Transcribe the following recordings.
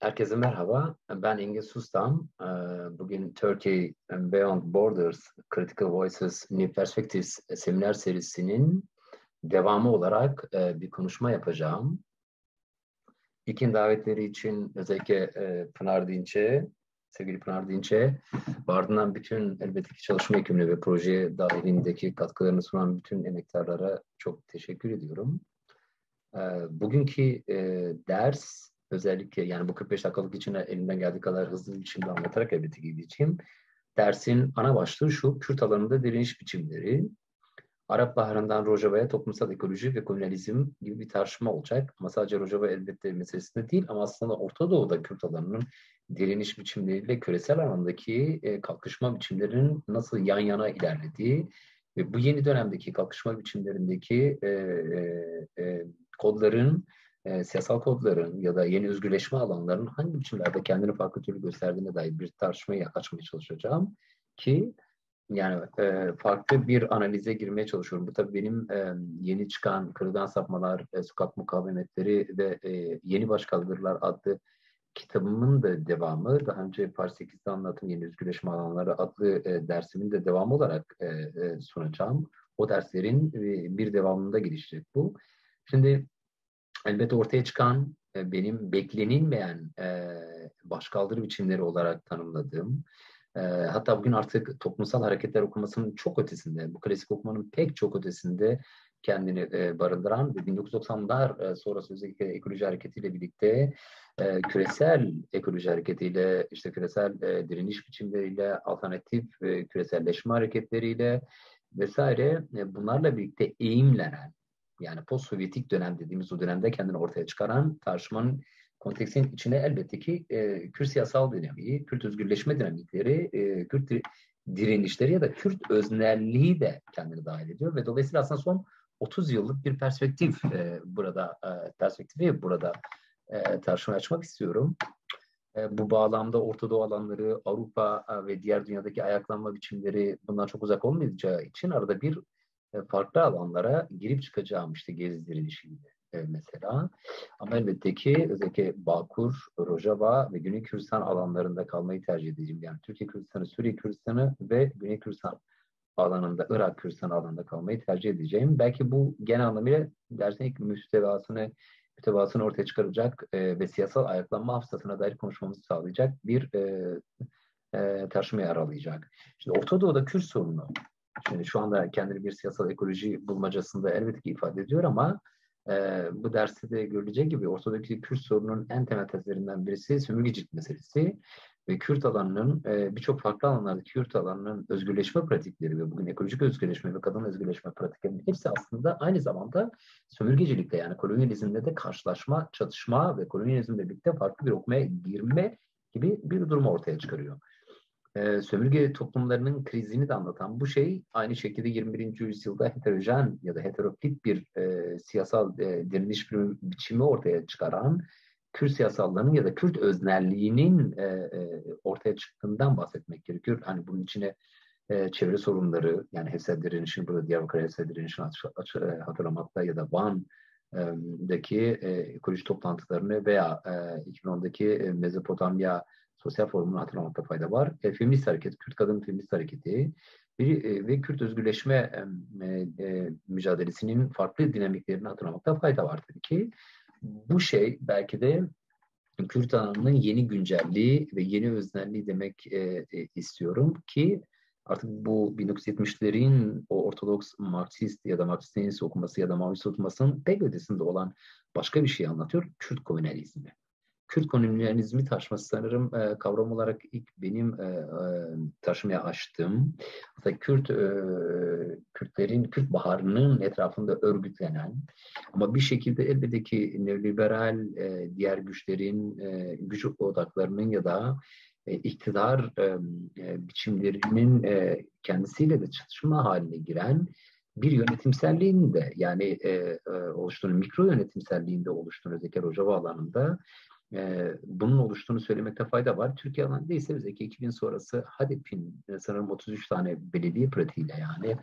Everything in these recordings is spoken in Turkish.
Herkese merhaba. Ben Engin Sustam. Bugün Turkey Beyond Borders Critical Voices New Perspectives seminer serisinin devamı olarak bir konuşma yapacağım. İlkin davetleri için özellikle Pınar Dinç'e, sevgili Pınar Dinç'e, ardından bütün elbette ki çalışma ekibine ve proje dahilindeki katkılarını sunan bütün emektarlara çok teşekkür ediyorum. Bugünkü ders özellikle yani bu 45 dakikalık içine elimden geldiği kadar hızlı bir biçimde anlatarak elbette gideceğim. Dersin ana başlığı şu, Kürt alanında direniş biçimleri, Arap Baharı'ndan Rojava'ya toplumsal ekoloji ve kolonyalizm gibi bir tartışma olacak. Ama sadece Rojava elbette meselesinde değil ama aslında Orta Doğu'da Kürt alanının direniş biçimleriyle küresel alandaki kalkışma biçimlerinin nasıl yan yana ilerlediği ve bu yeni dönemdeki kalkışma biçimlerindeki e, e, kodların e, siyasal kodların ya da yeni özgürleşme alanlarının hangi biçimlerde kendini farklı türlü gösterdiğine dair bir tartışmayı açmaya çalışacağım ki yani e, farklı bir analize girmeye çalışıyorum. Bu tabii benim e, yeni çıkan Kırılgan Sapmalar, e, Sokak Mukavemetleri ve e, Yeni Başkaldırılar adlı kitabımın da devamı. Daha önce Paris 8'de anlattım Yeni Özgürleşme Alanları adlı e, dersimin de devamı olarak e, e, sunacağım. O derslerin e, bir devamında gelişecek bu. Şimdi elbette ortaya çıkan e, benim beklenilmeyen e, başkaldırı biçimleri olarak tanımladığım e, hatta bugün artık toplumsal hareketler okumasının çok ötesinde, bu klasik okumanın pek çok ötesinde kendini barındıran ve 1990'lar e, sonrası özellikle ekoloji hareketiyle birlikte küresel ekoloji hareketiyle, işte küresel e, direniş biçimleriyle, alternatif küreselleşme hareketleriyle vesaire bunlarla birlikte eğimlenen yani post-Sovyetik dönem dediğimiz o dönemde kendini ortaya çıkaran tartışmanın konteksin içine elbette ki e, Kürt siyasal dinamiği, Kürt özgürleşme dinamikleri, e, Kürt direnişleri ya da Kürt öznelliği de kendini dahil ediyor ve dolayısıyla aslında son 30 yıllık bir perspektif e, burada e, perspektifi burada e, tartışmaya açmak istiyorum. E, bu bağlamda Orta Doğu alanları, Avrupa e, ve diğer dünyadaki ayaklanma biçimleri bundan çok uzak olmayacağı için arada bir farklı alanlara girip çıkacağım işte gezi direnişinde e, mesela. Ama elbette ki özellikle Bakur, Rojava ve Güney Kürdistan alanlarında kalmayı tercih edeceğim. Yani Türkiye Kürdistan'ı, Suriye Kürdistan'ı ve Güney Kürdistan alanında, Irak Kürdistan alanında kalmayı tercih edeceğim. Belki bu genel anlamıyla dersin ilk müstevasını mütevasını ortaya çıkaracak e, ve siyasal ayaklanma hafızasına dair konuşmamızı sağlayacak bir e, e, tartışmayı aralayacak. Şimdi Orta Doğu'da Kürt sorunu Şimdi şu anda kendini bir siyasal ekoloji bulmacasında elbette ki ifade ediyor ama e, bu derste de görüleceği gibi ortadaki Kürt sorunun en temel tezlerinden birisi sömürgecilik meselesi ve Kürt alanının e, birçok farklı alanlardaki Kürt alanının özgürleşme pratikleri ve bugün ekolojik özgürleşme ve kadın özgürleşme pratiklerinin hepsi aslında aynı zamanda sömürgecilikle yani kolonyalizmle de karşılaşma, çatışma ve kolonyalizmle birlikte farklı bir okumaya girme gibi bir durumu ortaya çıkarıyor e, sömürge toplumlarının krizini de anlatan bu şey aynı şekilde 21. yüzyılda heterojen ya da heteroklit bir e, siyasal e, direniş biçimi ortaya çıkaran Kürt siyasallarının ya da Kürt öznelliğinin e, e, ortaya çıktığından bahsetmek gerekiyor. Hani bunun içine e, çevre sorunları yani Hesed direnişini burada Diyarbakır Hesed direnişini hatırlamakta ya da Van'daki e, ekoloji toplantılarını veya e, 2010'daki e, Mezopotamya Sosyal Forumunu hatırlamakta fayda var. E, feminist hareket, Kürt Kadın Feminist Hareketi bir, e, ve Kürt özgürleşme e, e, mücadelesinin farklı dinamiklerini hatırlamakta fayda var tabii ki. Bu şey belki de Kürt alanının yeni güncelliği ve yeni öznelliği demek e, e, istiyorum ki artık bu 1970'lerin o Ortodoks Marksist ya da Marksist okuması ya da Maoist okumasının pek ötesinde olan başka bir şey anlatıyor. Kürt komünalizmi. Kürt kolonyalizmi taşması sanırım e, kavram olarak ilk benim e, e, taşımaya açtığım. Hatta Kürt e, Kürtlerin Kürt baharının etrafında örgütlenen ama bir şekilde elbette ki neoliberal e, diğer güçlerin e, güç odaklarının ya da e, iktidar e, e, biçimlerinin e, kendisiyle de çatışma haline giren bir yönetimselliğinde yani e, e, oluştuğunu, mikro yönetimselliğinde oluştuğunu özellikle Rojava alanında e, bunun oluştuğunu söylemekte fayda var. Türkiye alanında ise özellikle 2000 sonrası HADEP'in sanırım 33 tane belediye pratiğiyle yani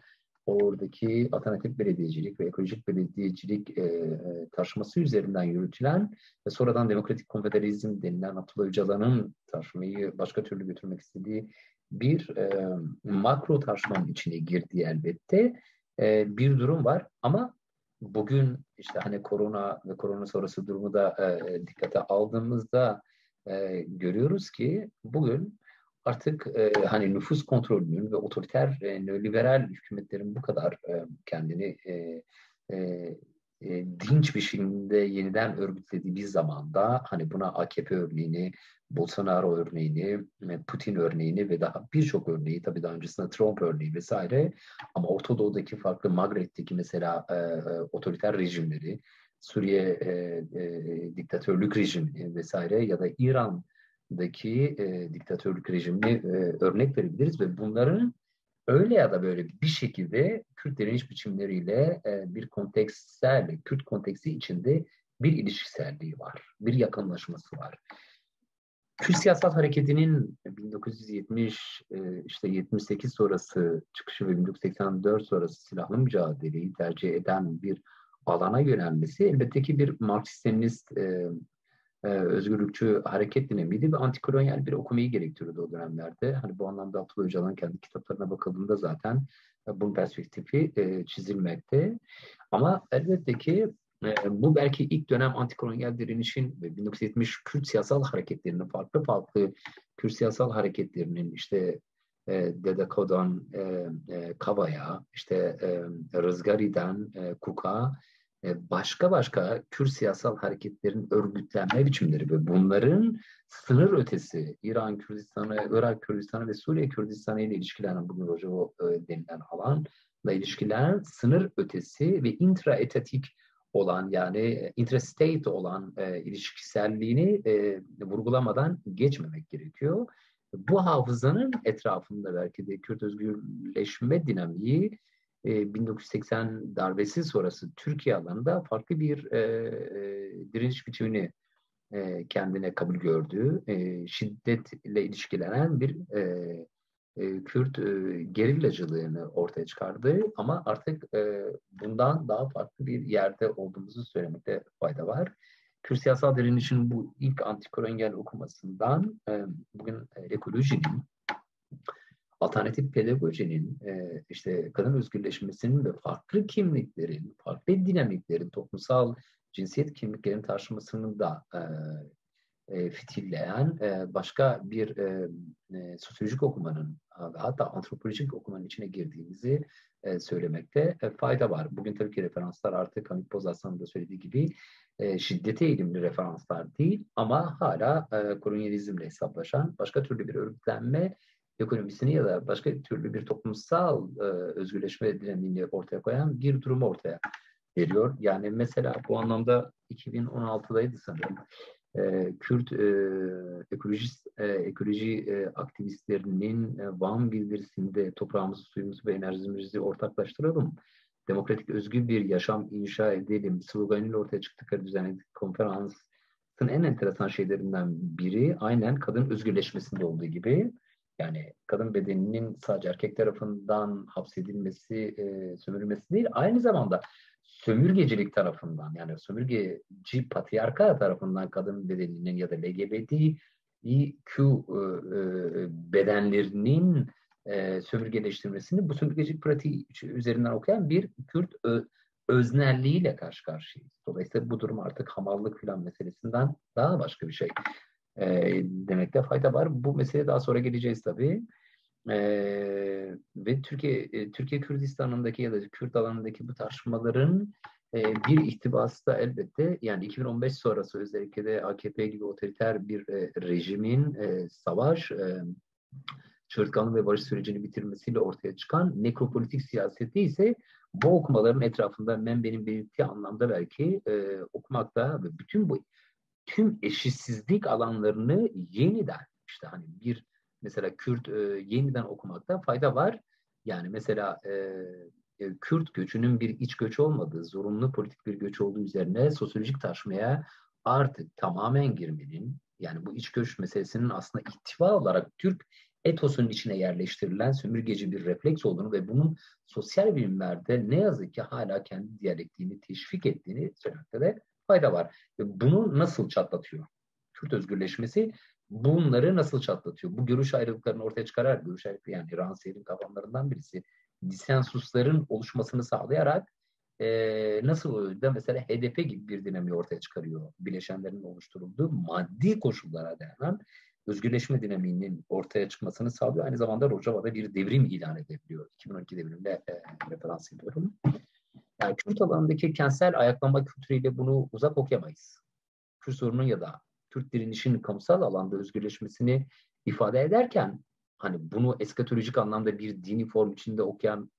oradaki alternatif belediyecilik ve ekolojik belediyecilik e, tartışması üzerinden yürütülen ve sonradan demokratik konfederalizm denilen Abdullah Öcalan'ın tartışmayı başka türlü götürmek istediği bir e, makro tartışmanın içine girdiği elbette e, bir durum var ama bugün işte hani korona ve korona sonrası durumu da e, dikkate aldığımızda e, görüyoruz ki bugün artık e, hani nüfus kontrolünün ve otoriter e, neoliberal hükümetlerin bu kadar e, kendini e, e, e, dinç bir şekilde yeniden örgütlediği bir zamanda hani buna AKP örneğini, Bolsonaro örneğini, e, Putin örneğini ve daha birçok örneği tabii daha öncesinde Trump örneği vesaire ama Orta Doğu'daki farklı Magreb'teki mesela e, e, otoriter rejimleri, Suriye e, e, diktatörlük rejimi vesaire ya da İran'daki e, diktatörlük rejimini e, örnek verebiliriz ve bunların öyle ya da böyle bir şekilde Kürt direniş biçimleriyle e, bir kontekstsel, Kürt konteksi içinde bir ilişkiselliği var, bir yakınlaşması var. Kürt siyasal hareketinin 1970 e, işte 78 sonrası çıkışı ve 1984 sonrası silahlı mücadeleyi tercih eden bir alana yönelmesi elbette ki bir Marksist-Leninist e, e, özgürlükçü hareket dinamiydi ve antikolonyal bir okumayı gerektiriyordu o dönemlerde. Hani bu anlamda Abdullah Öcalan kendi kitaplarına bakıldığında zaten e, bunun perspektifi e, çizilmekte. Ama elbette ki e, bu belki ilk dönem antikolonyal direnişin ve 1970 Kürt siyasal hareketlerinin farklı farklı Kürt siyasal hareketlerinin işte e, Dede Kodan, e, e, Kava'ya, işte e, Rızgari'den e, Kuka e, başka başka Kürt siyasal hareketlerin örgütlenme biçimleri ve bunların sınır ötesi İran Kürdistanı, Irak Kürdistanı ve Suriye Kürdistanı ile ilişkilenen bugün Rojava e, denilen alanla ilişkilenen sınır ötesi ve intraetatik olan yani e, intrastate olan e, ilişkiselliğini e, vurgulamadan geçmemek gerekiyor. Bu hafızanın etrafında belki de Kürt özgürleşme dinamiği 1980 darbesi sonrası Türkiye alanında farklı bir e, e, direniş biçimini e, kendine kabul gördüğü, e, şiddetle ilişkilenen bir e, e, Kürt gerillacılığını ortaya çıkardı. Ama artık e, bundan daha farklı bir yerde olduğumuzu söylemekte fayda var. Kürt siyasal direnişin bu ilk antikolonyal okumasından e, bugün e, ekolojinin alternatif pedagojinin, işte kadın özgürleşmesinin ve farklı kimliklerin, farklı dinamiklerin, toplumsal cinsiyet kimliklerin tartışmasını da e, fitilleyen e, başka bir e, e, sosyolojik okumanın ve hatta antropolojik okumanın içine girdiğimizi e, söylemekte e, fayda var. Bugün tabii ki referanslar artık Hamit Bozaslan'ın da söylediği gibi e, şiddete eğilimli referanslar değil ama hala e, kolonyalizmle hesaplaşan başka türlü bir örgütlenme ekonomisini ya da başka türlü bir toplumsal e, özgürleşme dinamiğini ortaya koyan bir durum ortaya veriyor. Yani mesela bu anlamda 2016'daydı sanırım. E, Kürt e, ekolojist, e, ekoloji e, aktivistlerinin e, Van bildirisinde toprağımızı, suyumuzu ve enerjimizi ortaklaştıralım. Demokratik özgür bir yaşam inşa edelim sloganıyla ortaya çıktıkları düzenledik konferansın en enteresan şeylerinden biri aynen kadın özgürleşmesinde olduğu gibi yani kadın bedeninin sadece erkek tarafından hapsedilmesi, e, sömürülmesi değil, aynı zamanda sömürgecilik tarafından yani sömürgeci patriarka tarafından kadın bedeninin ya da LGBTİQ e, e, bedenlerinin sömürgeleştirmesini bu sömürgecilik pratiği üzerinden okuyan bir Kürt öznelliğiyle karşı karşıyayız. Dolayısıyla bu durum artık hamallık filan meselesinden daha başka bir şey demekte fayda var. Bu meseleye daha sonra geleceğiz tabii. E, ve Türkiye e, Türkiye Kürdistan'ındaki ya da Kürt alanındaki bu tartışmaların e, bir ihtibası da elbette yani 2015 sonrası özellikle de AKP gibi otoriter bir e, rejimin e, savaş, e, çığırtkanlık ve barış sürecini bitirmesiyle ortaya çıkan nekropolitik siyaseti ise bu okumaların etrafında ben benim belirttiği anlamda belki e, okumakta ve bütün bu tüm eşitsizlik alanlarını yeniden işte hani bir mesela Kürt e, yeniden okumakta fayda var. Yani mesela e, e, Kürt göçünün bir iç göç olmadığı, zorunlu politik bir göç olduğu üzerine sosyolojik tartışmaya artık tamamen girmenin, yani bu iç göç meselesinin aslında ihtiva olarak Türk etosun içine yerleştirilen sömürgeci bir refleks olduğunu ve bunun sosyal bilimlerde ne yazık ki hala kendi diyalektiğini teşvik ettiğini söylemekte de fayda var. Ve bunu nasıl çatlatıyor? Kürt özgürleşmesi bunları nasıl çatlatıyor? Bu görüş ayrılıklarını ortaya çıkarar. Görüş ayrılıkları yani Ransiyer'in kavramlarından birisi. Disensusların oluşmasını sağlayarak e, nasıl da mesela HDP gibi bir dinamiği ortaya çıkarıyor. Bileşenlerin oluşturulduğu maddi koşullara dayanan özgürleşme dinamiğinin ortaya çıkmasını sağlıyor. Aynı zamanda Rojava'da bir devrim ilan edebiliyor. 2012 devrimine e, referans ediyorum. Yani Kürt alanındaki kentsel ayaklanma kültürüyle bunu uzak okuyamayız. Kürt sorunun ya da Kürt direnişinin kamusal alanda özgürleşmesini ifade ederken hani bunu eskatolojik anlamda bir dini form içinde okuyan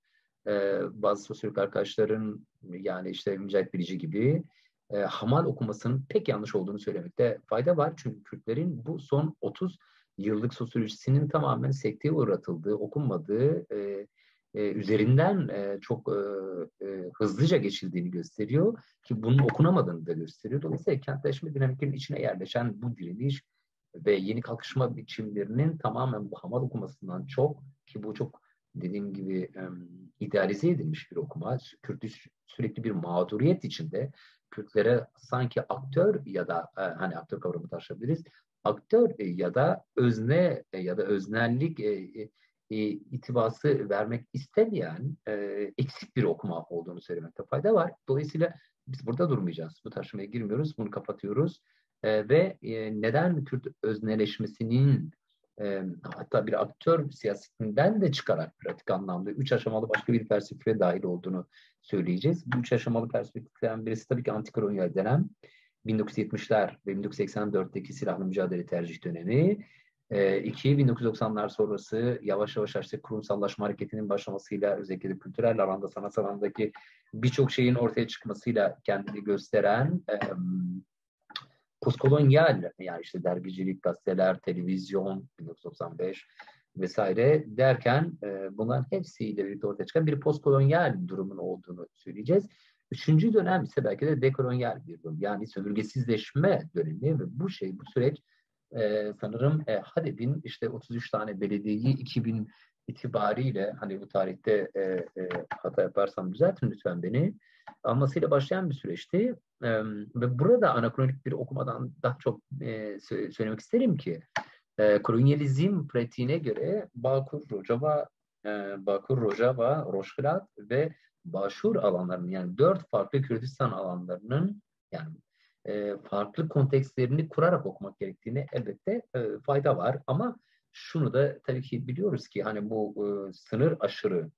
e, bazı sosyolog arkadaşların yani işte Mücahit Bilici gibi e, Hamal okumasının pek yanlış olduğunu söylemekte fayda var. Çünkü Kürtlerin bu son 30 yıllık sosyolojisinin tamamen sekteye uğratıldığı, okunmadığı, e, e, üzerinden e, çok e, e, hızlıca geçildiğini gösteriyor ki bunun okunamadığını da gösteriyor. Dolayısıyla kentleşme dinamikinin içine yerleşen bu direniş ve yeni kalkışma biçimlerinin tamamen bu Hamal okumasından çok ki bu çok dediğim gibi e, idealize edilmiş bir okuma. Kürt sürekli bir mağduriyet içinde Kürtlere sanki aktör ya da e, hani aktör kavramı taşıyabiliriz. Aktör e, ya da özne e, ya da öznellik e, e, itibası vermek istemeyen e, eksik bir okuma olduğunu söylemekte fayda var. Dolayısıyla biz burada durmayacağız. Bu tartışmaya girmiyoruz. Bunu kapatıyoruz. E, ve e, neden Kürt özneleşmesinin e, hatta bir aktör siyasetinden de çıkarak pratik anlamda üç aşamalı başka bir perspektife dahil olduğunu söyleyeceğiz. Bu üç aşamalı perspektiften birisi tabii ki antikolonyal dönem. 1970'ler ve 1984'teki silahlı mücadele tercih dönemi. E, iki, 1990'lar sonrası yavaş yavaş işte kurumsallaşma hareketinin başlamasıyla özellikle kültürel alanda, sanat alandaki birçok şeyin ortaya çıkmasıyla kendini gösteren e, postkolonyal yani işte dergicilik, gazeteler, televizyon 1995 vesaire derken e, bunların hepsiyle birlikte ortaya çıkan bir postkolonyal durumun olduğunu söyleyeceğiz. Üçüncü dönem ise belki de dekolonyal bir durum. Yani sömürgesizleşme dönemi ve bu şey, bu süreç e, sanırım e, Halep'in işte 33 tane belediyeyi 2000 itibariyle hani bu tarihte e, e, hata yaparsam düzeltin lütfen beni almasıyla başlayan bir süreçti. E, ve burada anakronik bir okumadan daha çok e, söylemek isterim ki e, kolonyalizm pratiğine göre Bakur, Rojava, e, Bakur, Rojava, Roşkilat ve Başur alanlarının yani dört farklı Kürdistan alanlarının yani e, farklı kontekstlerini kurarak okumak gerektiğine elbette e, fayda var. Ama şunu da tabii ki biliyoruz ki hani bu e, sınır aşırı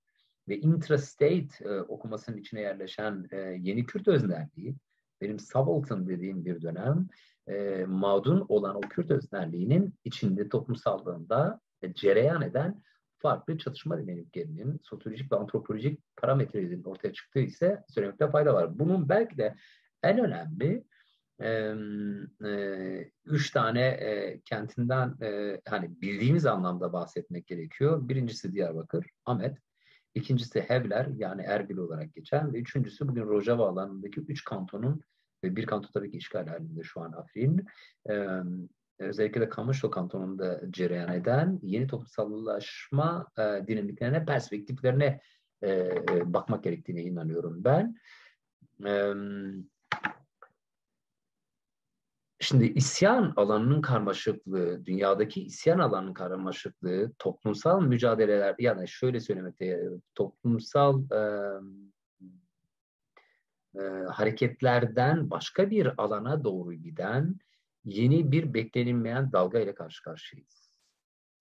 ve intrastate e, okumasının içine yerleşen yeni Kürt öznerliği benim subaltern dediğim bir dönem e, mağdun olan o Kürt öznerliğinin içinde toplumsallığında e, cereyan eden farklı çatışma dinamiklerinin sosyolojik ve antropolojik parametrelerinin ortaya çıktığı ise söylemekte fayda var. Bunun belki de en önemli e, üç tane e, kentinden e, hani bildiğimiz anlamda bahsetmek gerekiyor. Birincisi Diyarbakır, Ahmet. İkincisi Hevler yani Erbil olarak geçen ve üçüncüsü bugün Rojava alanındaki üç kantonun ve bir kanton tabii ki işgal halinde şu an Afrin. E, özellikle de Kamışlo kantonunda cereyan eden yeni toplumsallaşma e, dinamiklerine, perspektiflerine e, bakmak gerektiğine inanıyorum ben. Evet Şimdi isyan alanının karmaşıklığı, dünyadaki isyan alanının karmaşıklığı, toplumsal mücadeleler, yani şöyle söylemekte, toplumsal e, e, hareketlerden başka bir alana doğru giden yeni bir beklenilmeyen dalga ile karşı karşıyayız.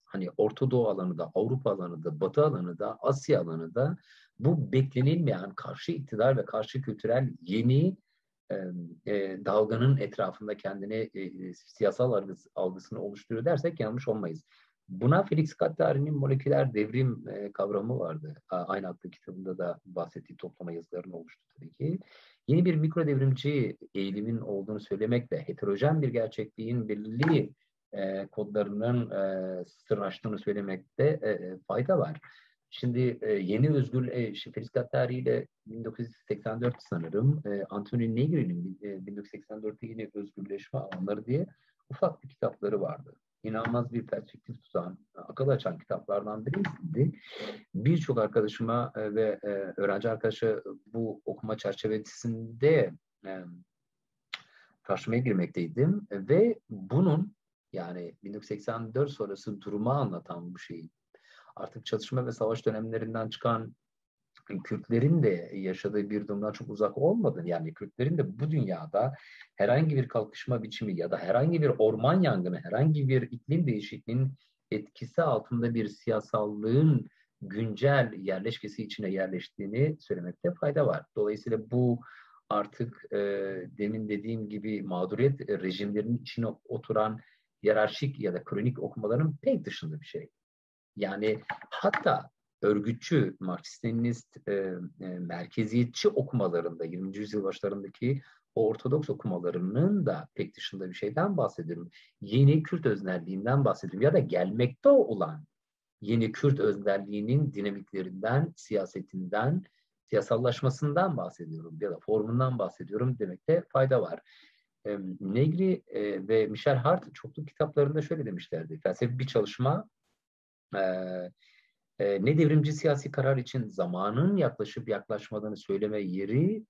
Hani Orta Doğu alanı da, Avrupa alanı da, Batı alanı da, Asya alanı da bu beklenilmeyen karşı iktidar ve karşı kültürel yeni e, dalganın etrafında kendini e, siyasal algısı, algısını oluşturuyor dersek yanlış olmayız. Buna Felix Gattari'nin moleküler devrim e, kavramı vardı. Aynı adlı kitabında da bahsettiği toplama yazılarının oluştu tabii ki. Yeni bir mikro devrimci eğilimin olduğunu söylemekle heterojen bir gerçekliğin belirli e, kodlarının e, sırnaştığını söylemekte e, fayda var. Şimdi e, yeni özgür e, Feliz Gattari ile 1984 sanırım e, Anthony Negri'nin e, 1984'te yine özgürleşme alanları diye ufak bir kitapları vardı. inanılmaz bir perspektif tutan, akıl açan kitaplardan birisiydi. Birçok arkadaşıma e, ve e, öğrenci arkadaşa bu okuma çerçevesinde e, karşımaya girmekteydim ve bunun yani 1984 sonrası durumu anlatan bu şeyi artık çatışma ve savaş dönemlerinden çıkan Kürtlerin de yaşadığı bir durumdan çok uzak olmadı. Yani Kürtlerin de bu dünyada herhangi bir kalkışma biçimi ya da herhangi bir orman yangını, herhangi bir iklim değişikliğinin etkisi altında bir siyasallığın güncel yerleşkesi içine yerleştiğini söylemekte fayda var. Dolayısıyla bu artık e, demin dediğim gibi mağduriyet rejimlerinin içine oturan yerarşik ya da kronik okumaların pek dışında bir şey. Yani hatta örgütçü, Marksist-Leninist, e, e, merkeziyetçi okumalarında 20. yüzyıl başlarındaki o Ortodoks okumalarının da pek dışında bir şeyden bahsediyorum. Yeni Kürt öznelliğinden bahsediyorum ya da gelmekte olan yeni Kürt öznelliğinin dinamiklerinden, siyasetinden, siyasallaşmasından bahsediyorum ya da formundan bahsediyorum demekte fayda var. Negri e, ve Michel Hart çoklu kitaplarında şöyle demişlerdi. Felsefi bir çalışma e, e, ne devrimci siyasi karar için zamanın yaklaşıp yaklaşmadığını söyleme yeri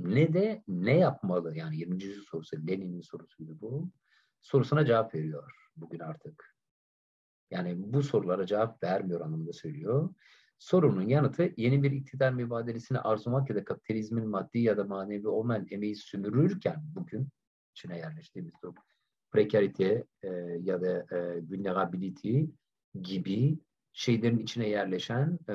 ne de ne yapmalı yani 20. yüzyıl sorusu Lenin'in sorusuydu bu sorusuna cevap veriyor bugün artık. Yani bu sorulara cevap vermiyor anlamında söylüyor. Sorunun yanıtı yeni bir iktidar mübadelesini arzumak ya da kapitalizmin maddi ya da manevi olmayan emeği sömürürken bugün içine yerleştiğimiz durum prekarite e, ya da e, vulnerability gibi şeylerin içine yerleşen e,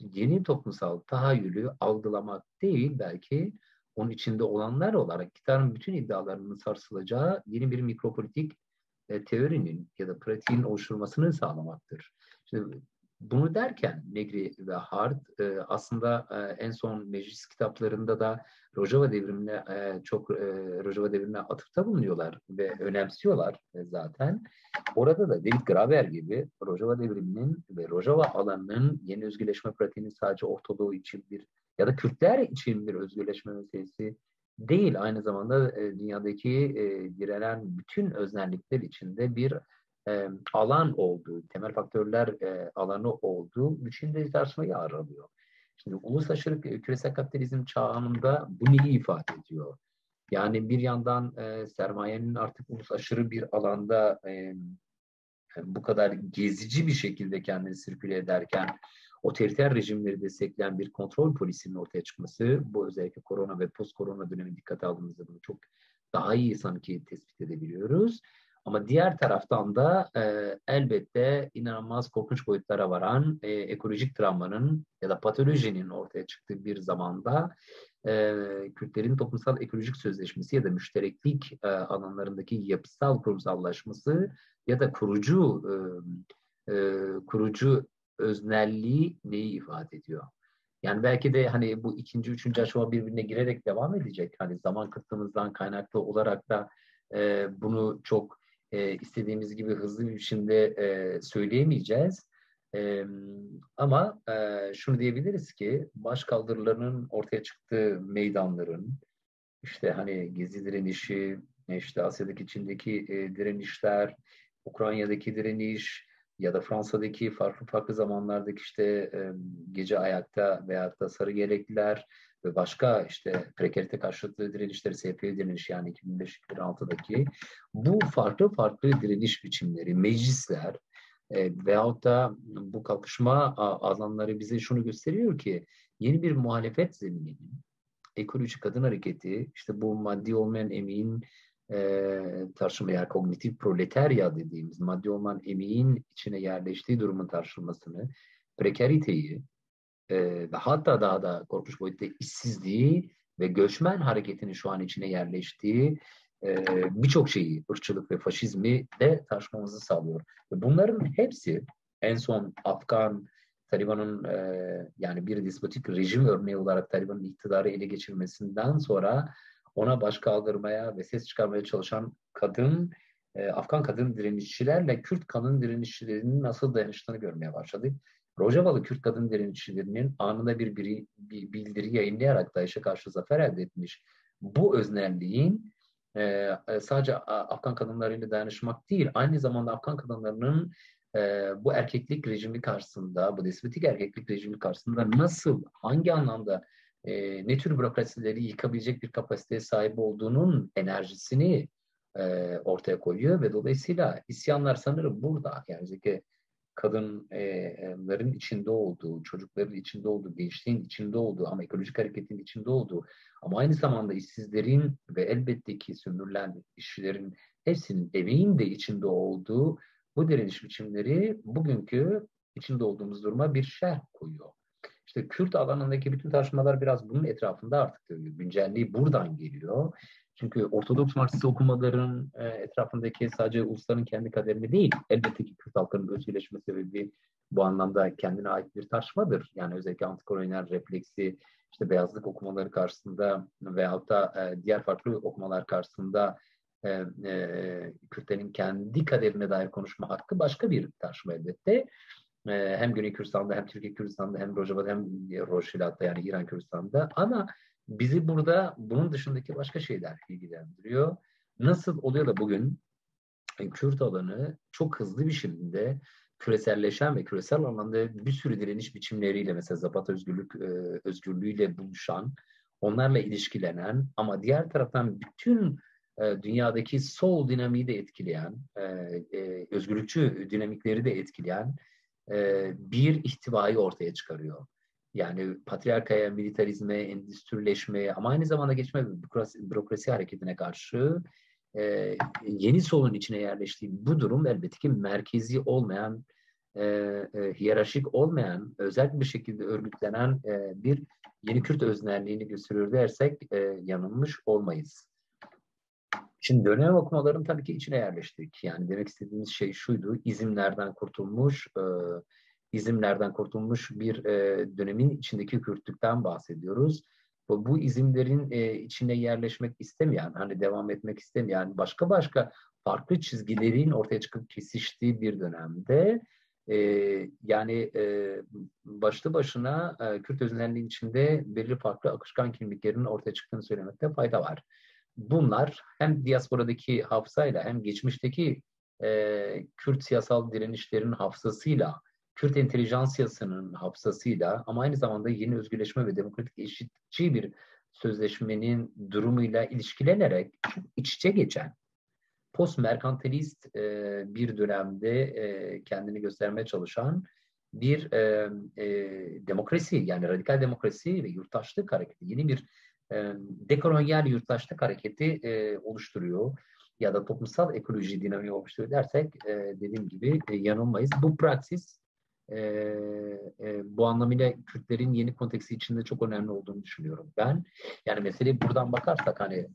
yeni toplumsal tahayyülü algılamak değil belki onun içinde olanlar olarak gitarın bütün iddialarının sarsılacağı yeni bir mikropolitik e, teorinin ya da pratiğin oluşturulmasını sağlamaktır. Şimdi bunu derken Negri ve Hart e, aslında e, en son meclis kitaplarında da Rojava devrimine e, çok Rojava devrimine atıfta bulunuyorlar ve önemsiyorlar zaten. Orada da David Graeber gibi Rojava devriminin ve Rojava alanının yeni özgürleşme pratiğinin sadece Ortadoğu için bir ya da Kürtler için bir özgürleşme meselesi değil. Aynı zamanda dünyadaki direnen bütün öznellikler içinde bir e, alan olduğu, temel faktörler e, alanı olduğu biçimde tartışmayı aralıyor. Şimdi ulus aşırı küresel kapitalizm çağında bu neyi ifade ediyor? Yani bir yandan e, sermayenin artık ulus aşırı bir alanda e, bu kadar gezici bir şekilde kendini sirküle ederken otoriter rejimleri destekleyen bir kontrol polisinin ortaya çıkması, bu özellikle korona ve post korona dönemi dikkate aldığımızda bunu çok daha iyi sanki tespit edebiliyoruz. Ama diğer taraftan da e, elbette inanılmaz korkunç boyutlara varan e, ekolojik travmanın ya da patolojinin ortaya çıktığı bir zamanda e, Kürtlerin toplumsal ekolojik sözleşmesi ya da müştereklik e, alanlarındaki yapısal kurumsallaşması ya da kurucu e, e, kurucu öznelliği neyi ifade ediyor? Yani belki de hani bu ikinci, üçüncü aşama birbirine girerek devam edecek. Hani zaman kıtlığımızdan kaynaklı olarak da e, bunu çok e, istediğimiz gibi hızlı bir biçimde e, söyleyemeyeceğiz. E, ama e, şunu diyebiliriz ki baş kaldırılarının ortaya çıktığı meydanların işte hani Gezi direnişi, işte Asya'daki Çin'deki e, direnişler, Ukrayna'daki direniş ya da Fransa'daki farklı farklı zamanlardaki işte e, gece ayakta veyahut da sarı gerekliler ve başka işte prekarite karşıtı direnişleri, SP direniş yani 2005-2006'daki bu farklı farklı direniş biçimleri, meclisler e, veyahut da bu kalkışma alanları bize şunu gösteriyor ki yeni bir muhalefet zemininin ekoloji kadın hareketi, işte bu maddi olmayan emeğin e, tartışma yani kognitif proletarya dediğimiz maddi olmayan emeğin içine yerleştiği durumun tartışılmasını, prekariteyi, e, hatta daha da korkunç boyutta işsizliği ve göçmen hareketinin şu an içine yerleştiği e, birçok şeyi, ırkçılık ve faşizmi de tartışmamızı sağlıyor. Ve bunların hepsi en son Afgan Taliban'ın e, yani bir despotik rejim örneği olarak Taliban'ın iktidarı ele geçirmesinden sonra ona baş kaldırmaya ve ses çıkarmaya çalışan kadın, e, Afgan kadın direnişçilerle Kürt kadın direnişçilerinin nasıl dayanıştığını görmeye başladık. Rojavalı Kürt kadın direnişçilerinin anında bir, bir, bir bildiri yayınlayarak DAEŞ'e karşı zafer elde etmiş bu öznelliğin e, sadece Afgan kadınlarıyla dayanışmak değil, aynı zamanda Afgan kadınlarının e, bu erkeklik rejimi karşısında, bu despotik erkeklik rejimi karşısında nasıl, hangi anlamda e, ne tür bürokrasileri yıkabilecek bir kapasiteye sahip olduğunun enerjisini e, ortaya koyuyor ve dolayısıyla isyanlar sanırım burada. Yani kadınların içinde olduğu, çocukların içinde olduğu, gençliğin içinde olduğu ama ekolojik hareketin içinde olduğu ama aynı zamanda işsizlerin ve elbette ki sömürülen işçilerin hepsinin emeğin de içinde olduğu bu direniş biçimleri bugünkü içinde olduğumuz duruma bir şerh koyuyor. İşte Kürt alanındaki bütün tartışmalar biraz bunun etrafında artık dönüyor. Güncelliği buradan geliyor. Çünkü Ortodoks Marksist okumaların e, etrafındaki sadece ulusların kendi kaderini değil, elbette ki Kürt halkının özgürleşme sebebi bu anlamda kendine ait bir tartışmadır. Yani özellikle antikolonyal refleksi, işte beyazlık okumaları karşısında veyahut da e, diğer farklı okumalar karşısında e, e, Kürtlerin kendi kaderine dair konuşma hakkı başka bir tartışma elbette. E, hem Güney Kürdistan'da hem Türkiye Kürdistan'da hem Rojava'da hem Rojhilat'ta yani İran Kürdistan'da ama bizi burada bunun dışındaki başka şeyler ilgilendiriyor. Nasıl oluyor da bugün Kürt alanı çok hızlı bir şekilde küreselleşen ve küresel anlamda bir sürü direniş biçimleriyle mesela Zapata özgürlük e, özgürlüğüyle buluşan, onlarla ilişkilenen ama diğer taraftan bütün e, dünyadaki sol dinamiği de etkileyen, e, e, özgürlükçü dinamikleri de etkileyen e, bir ihtivayı ortaya çıkarıyor. Yani patriarkaya, militarizme, endüstrileşmeye ama aynı zamanda geçme bürokrasi, bürokrasi hareketine karşı e, yeni solun içine yerleştiği bu durum elbette ki merkezi olmayan, e, e, hiyerarşik olmayan, özel bir şekilde örgütlenen e, bir yeni Kürt öznelliğini gösteriyor dersek e, yanılmış olmayız. Şimdi dönem okumaların tabii ki içine yerleştik. Yani demek istediğimiz şey şuydu, izimlerden kurtulmuş, e, izimlerden kurtulmuş bir e, dönemin içindeki Kürtlükten bahsediyoruz. Bu, bu izimlerin e, içine yerleşmek istemeyen, hani devam etmek istemeyen, başka başka farklı çizgilerin ortaya çıkıp kesiştiği bir dönemde e, yani e, başlı başına e, Kürt öznelliğin içinde belirli farklı akışkan kimliklerin ortaya çıktığını söylemekte fayda var. Bunlar hem diasporadaki hafızayla hem geçmişteki e, Kürt siyasal direnişlerin hafızasıyla Kürt entelijansiyasının hafızasıyla ama aynı zamanda yeni özgürleşme ve demokratik eşitçi bir sözleşmenin durumuyla ilişkilenerek çok iç içe geçen post merkantilist e, bir dönemde e, kendini göstermeye çalışan bir e, e, demokrasi yani radikal demokrasi ve yurttaşlık hareketi yeni bir e, dekolonyal yurttaşlık hareketi e, oluşturuyor ya da toplumsal ekoloji dinamiği oluşturuyor dersek e, dediğim gibi e, yanılmayız. Bu praksis e, e, bu anlamıyla Kürtlerin yeni konteksi içinde çok önemli olduğunu düşünüyorum ben. Yani meseleyi buradan bakarsak hani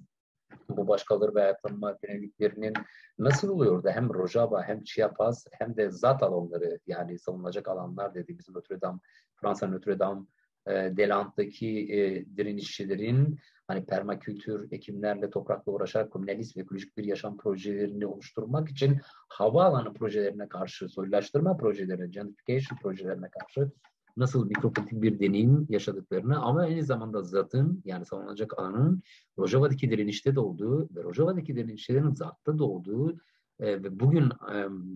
bu başkaları ve ayaklanma dinamiklerinin nasıl oluyor da hem Rojava hem Chiapas hem de zat alanları yani savunulacak alanlar dediğimiz Notre Dame, Fransa Notre Dame, e, Delant'taki e, direnişçilerin hani permakültür, ekimlerle toprakla uğraşarak komünalist ve ekolojik bir yaşam projelerini oluşturmak için havaalanı projelerine karşı, soylulaştırma projelerine, gentrification projelerine karşı nasıl mikropolitik bir deneyim yaşadıklarını ama aynı zamanda zatın yani savunulacak alanın Rojava'daki direnişte de olduğu ve Rojava'daki direnişlerin zatta da olduğu e, ve bugün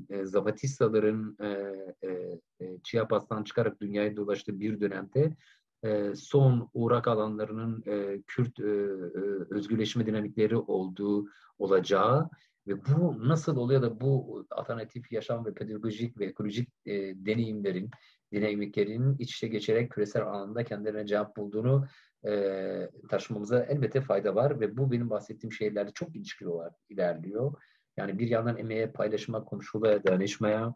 e, Zapatistaların e, e, e, Chiapas'tan çıkarak dünyayı dolaştığı bir dönemde e, son uğrak alanlarının e, Kürt e, e, özgürleşme dinamikleri olduğu olacağı ve bu nasıl oluyor da bu alternatif yaşam ve pedagojik ve ekolojik deneyimlerin, dinamiklerin iç içe geçerek küresel alanda kendilerine cevap bulduğunu e, taşımamıza elbette fayda var ve bu benim bahsettiğim şeylerle çok ilişkili olarak ilerliyor. Yani bir yandan emeğe, paylaşıma, komşuluğa, dayanışmaya,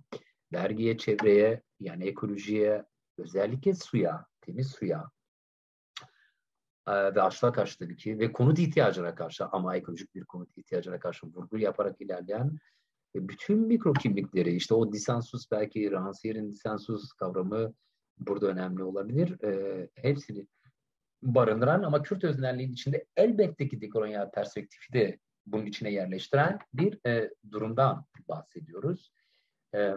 vergiye, çevreye, yani ekolojiye, özellikle suya, temiz suya ve açlığa karşı tabii ki ve konut ihtiyacına karşı ama ekolojik bir konut ihtiyacına karşı vurgu yaparak ilerleyen ve bütün mikro kimlikleri işte o disensus belki Rancière'in disensus kavramı burada önemli olabilir. E, hepsini barındıran ama Kürt öznelliğin içinde elbette ki dekolonyal perspektifi de bunun içine yerleştiren bir e, durumdan bahsediyoruz. E,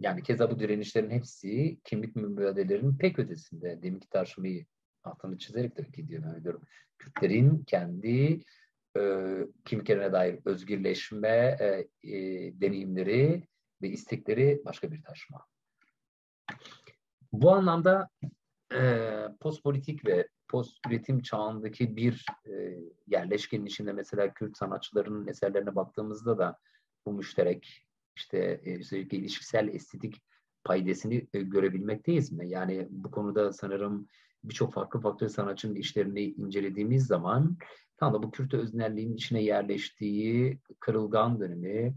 yani keza bu direnişlerin hepsi kimlik mübadelelerinin pek ötesinde. Deminki tartışmayı altını çizerek tabii ki diyorum. Yani diyorum. Kürtlerin kendi e, kimliklerine dair özgürleşme e, e, deneyimleri ve istekleri başka bir taşma. Bu anlamda e, postpolitik ve post üretim çağındaki bir e, yerleşkenin içinde mesela Kürt sanatçılarının eserlerine baktığımızda da bu müşterek işte e, özellikle ilişkisel estetik paydesini görebilmekteyiz mi? Yani bu konuda sanırım birçok farklı farklı sanatçının işlerini incelediğimiz zaman tam da bu Kürt öznelliğin içine yerleştiği kırılgan dönemi,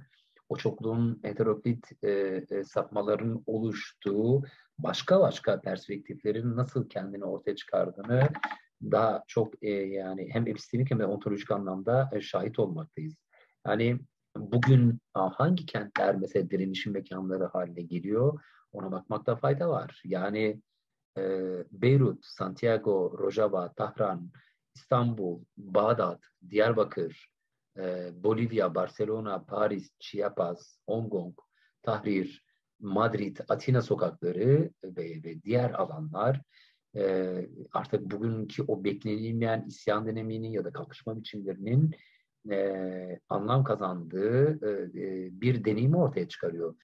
o çokluğun heteroklit e, e, sapmaların oluştuğu başka başka perspektiflerin nasıl kendini ortaya çıkardığını daha çok e, yani hem epistemik hem de ontolojik anlamda e, şahit olmaktayız. Yani bugün hangi kentler mesela direnişin mekanları haline geliyor ona bakmakta fayda var. Yani e, Beyrut, Santiago, Rojava, Tahran, İstanbul, Bağdat, Diyarbakır, e, Bolivya, Barcelona, Paris, Chiapas, Hong Kong, Tahrir, Madrid, Atina sokakları ve, ve diğer alanlar e, artık bugünkü o beklenilmeyen isyan döneminin ya da kalkışma biçimlerinin e, anlam kazandığı e, bir deneyimi ortaya çıkarıyor.